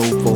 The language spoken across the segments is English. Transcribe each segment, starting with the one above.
soul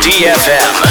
DFM.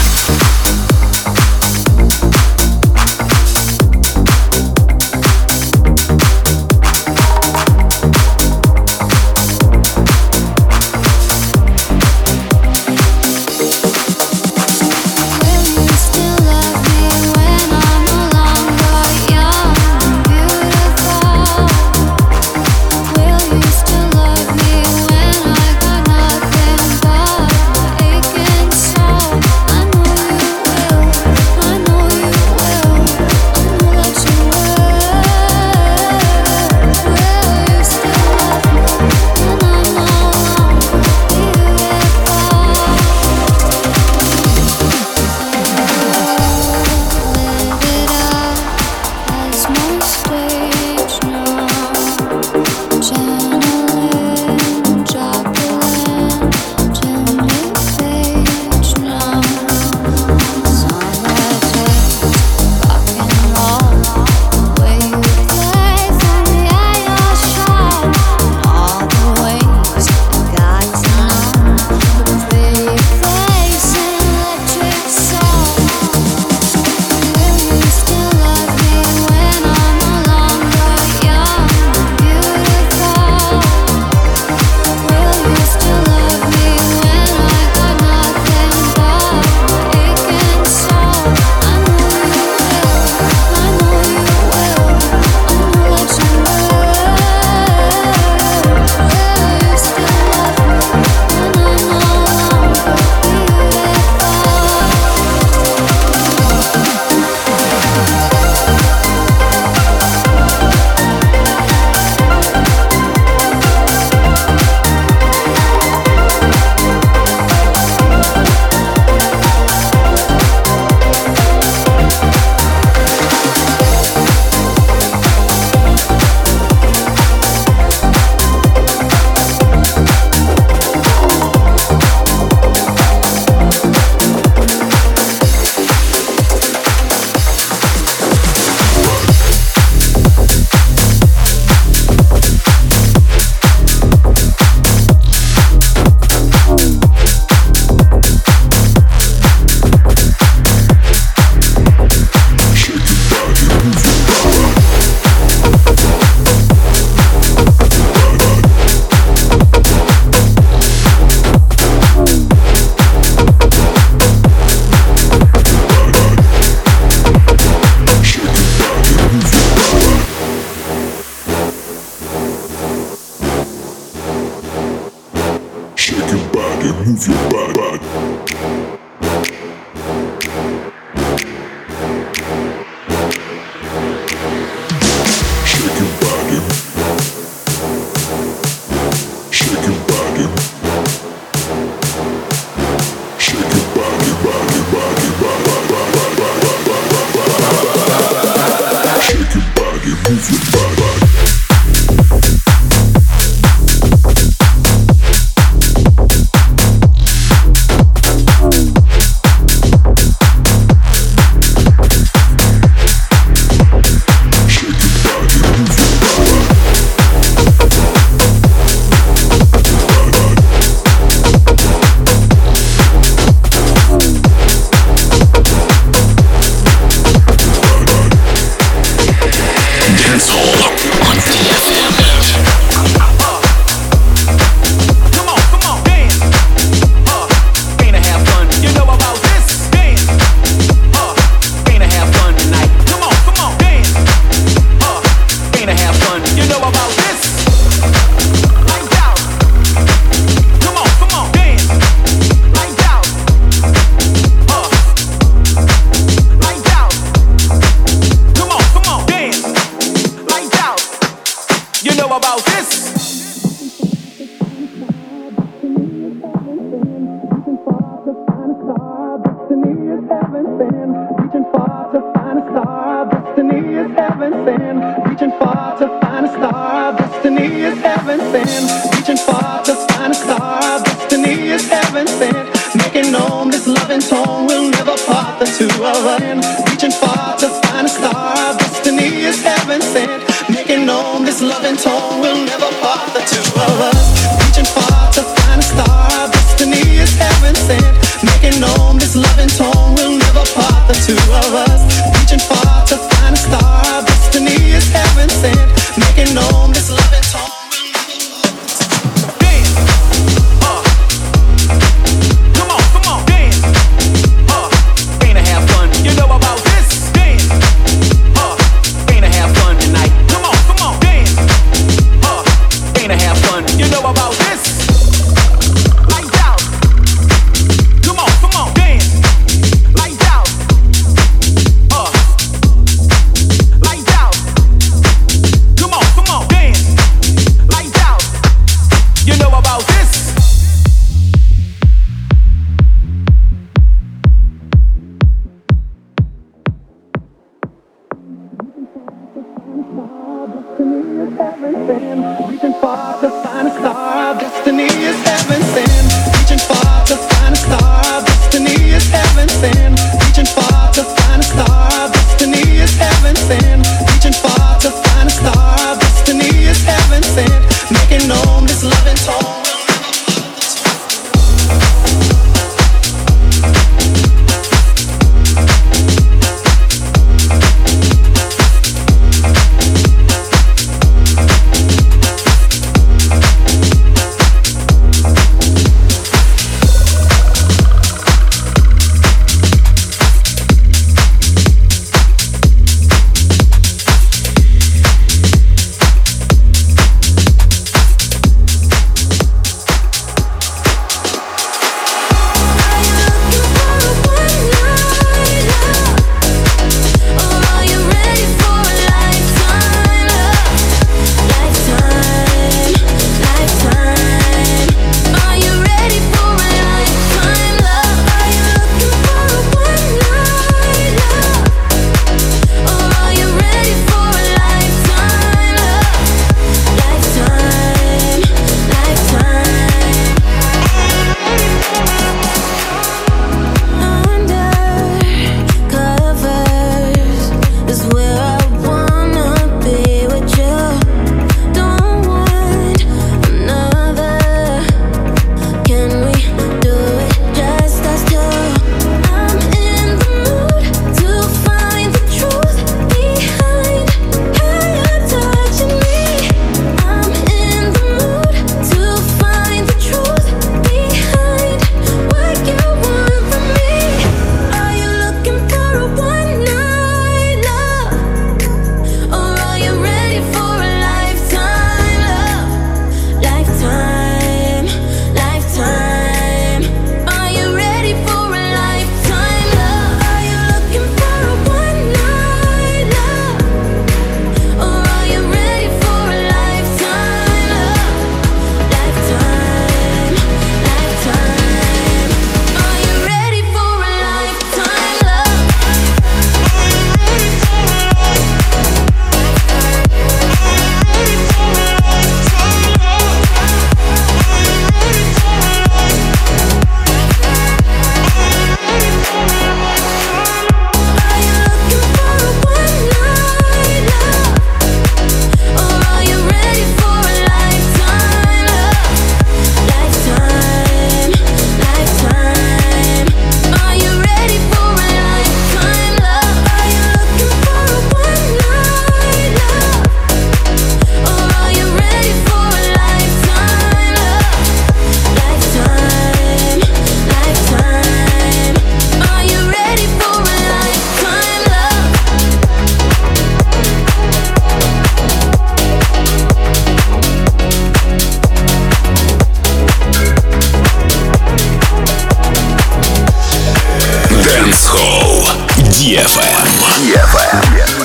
Dance Hall DFM. DFM.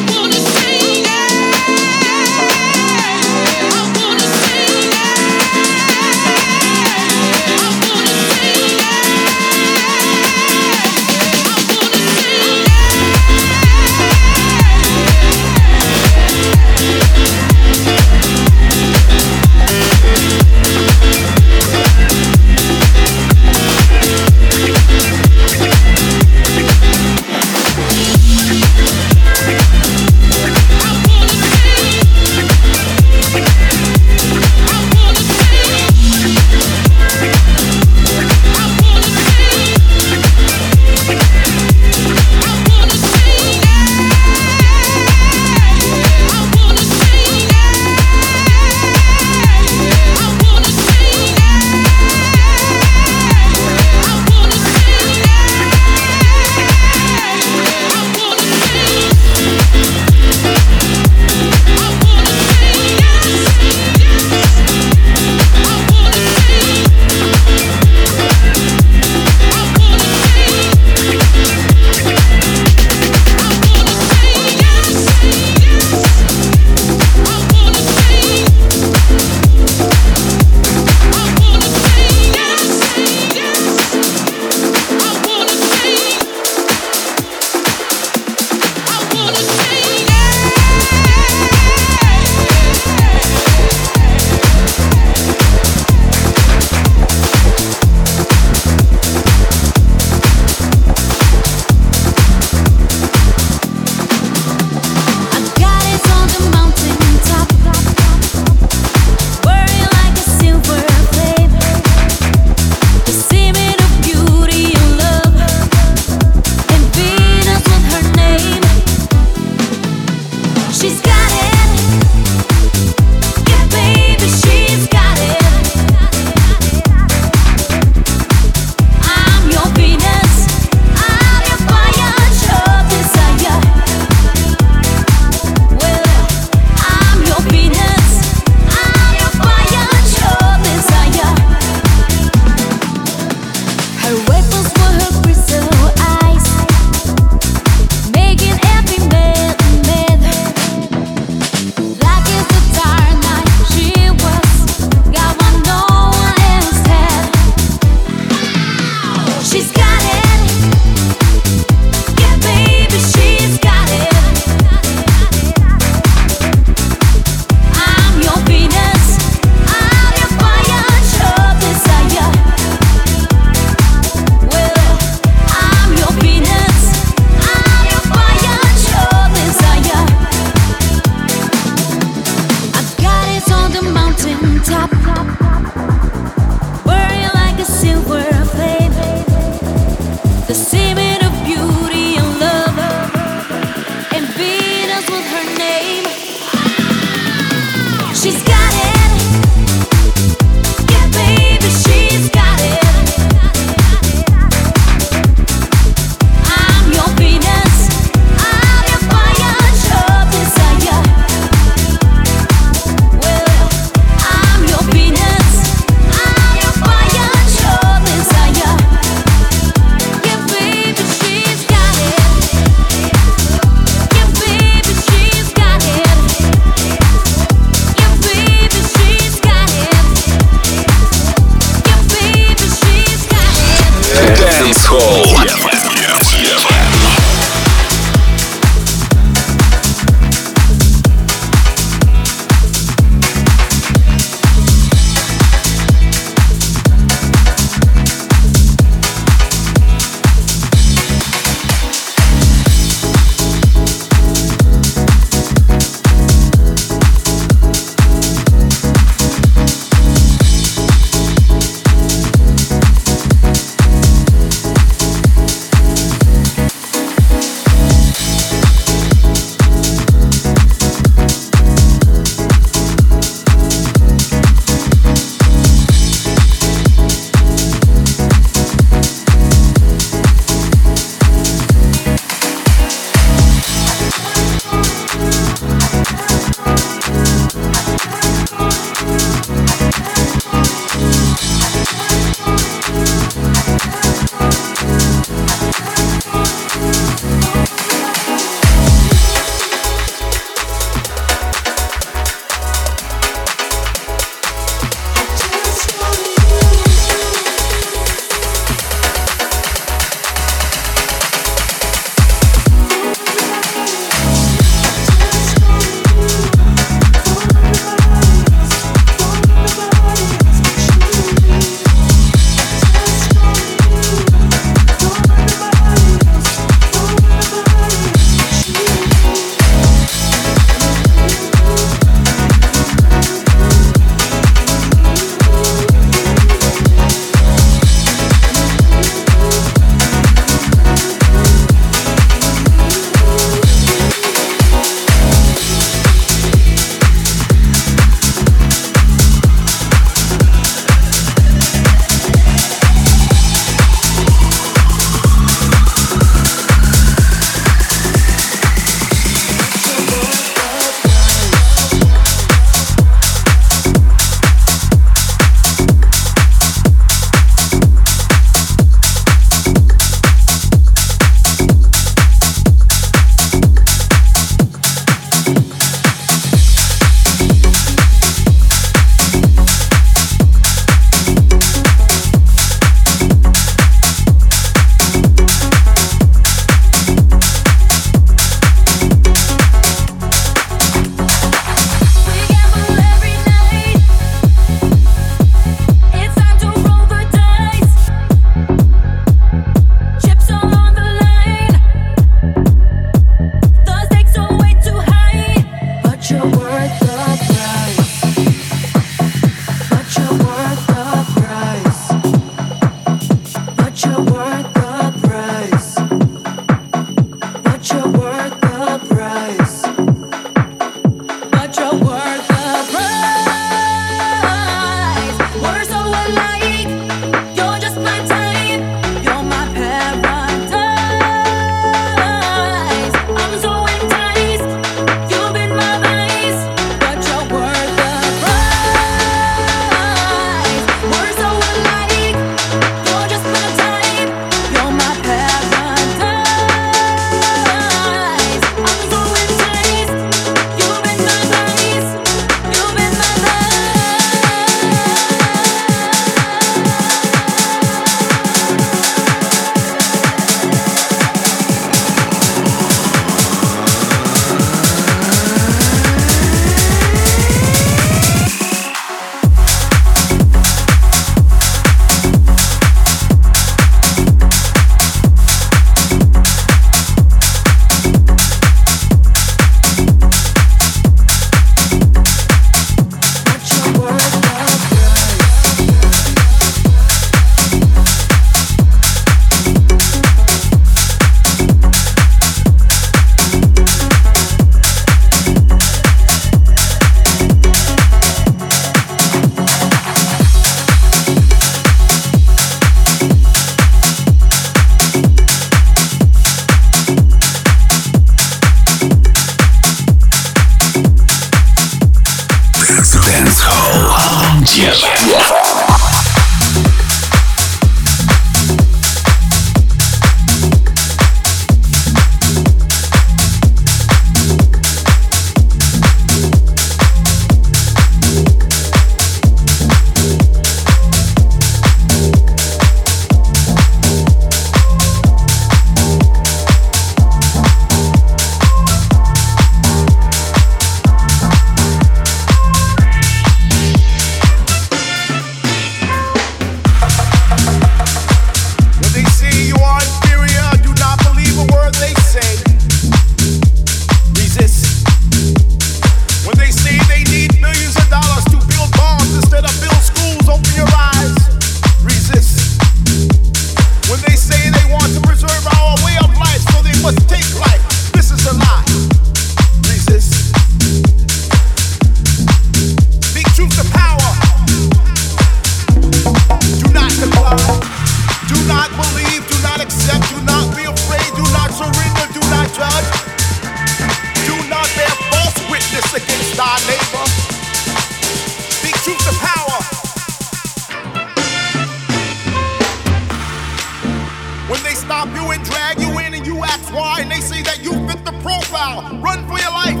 Run for your life.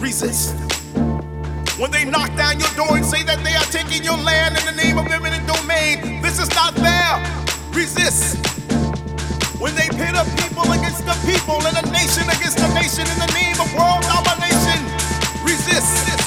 Resist. When they knock down your door and say that they are taking your land in the name of eminent domain, this is not fair. Resist. When they pit a people against the people and a nation against a nation in the name of world domination, resist.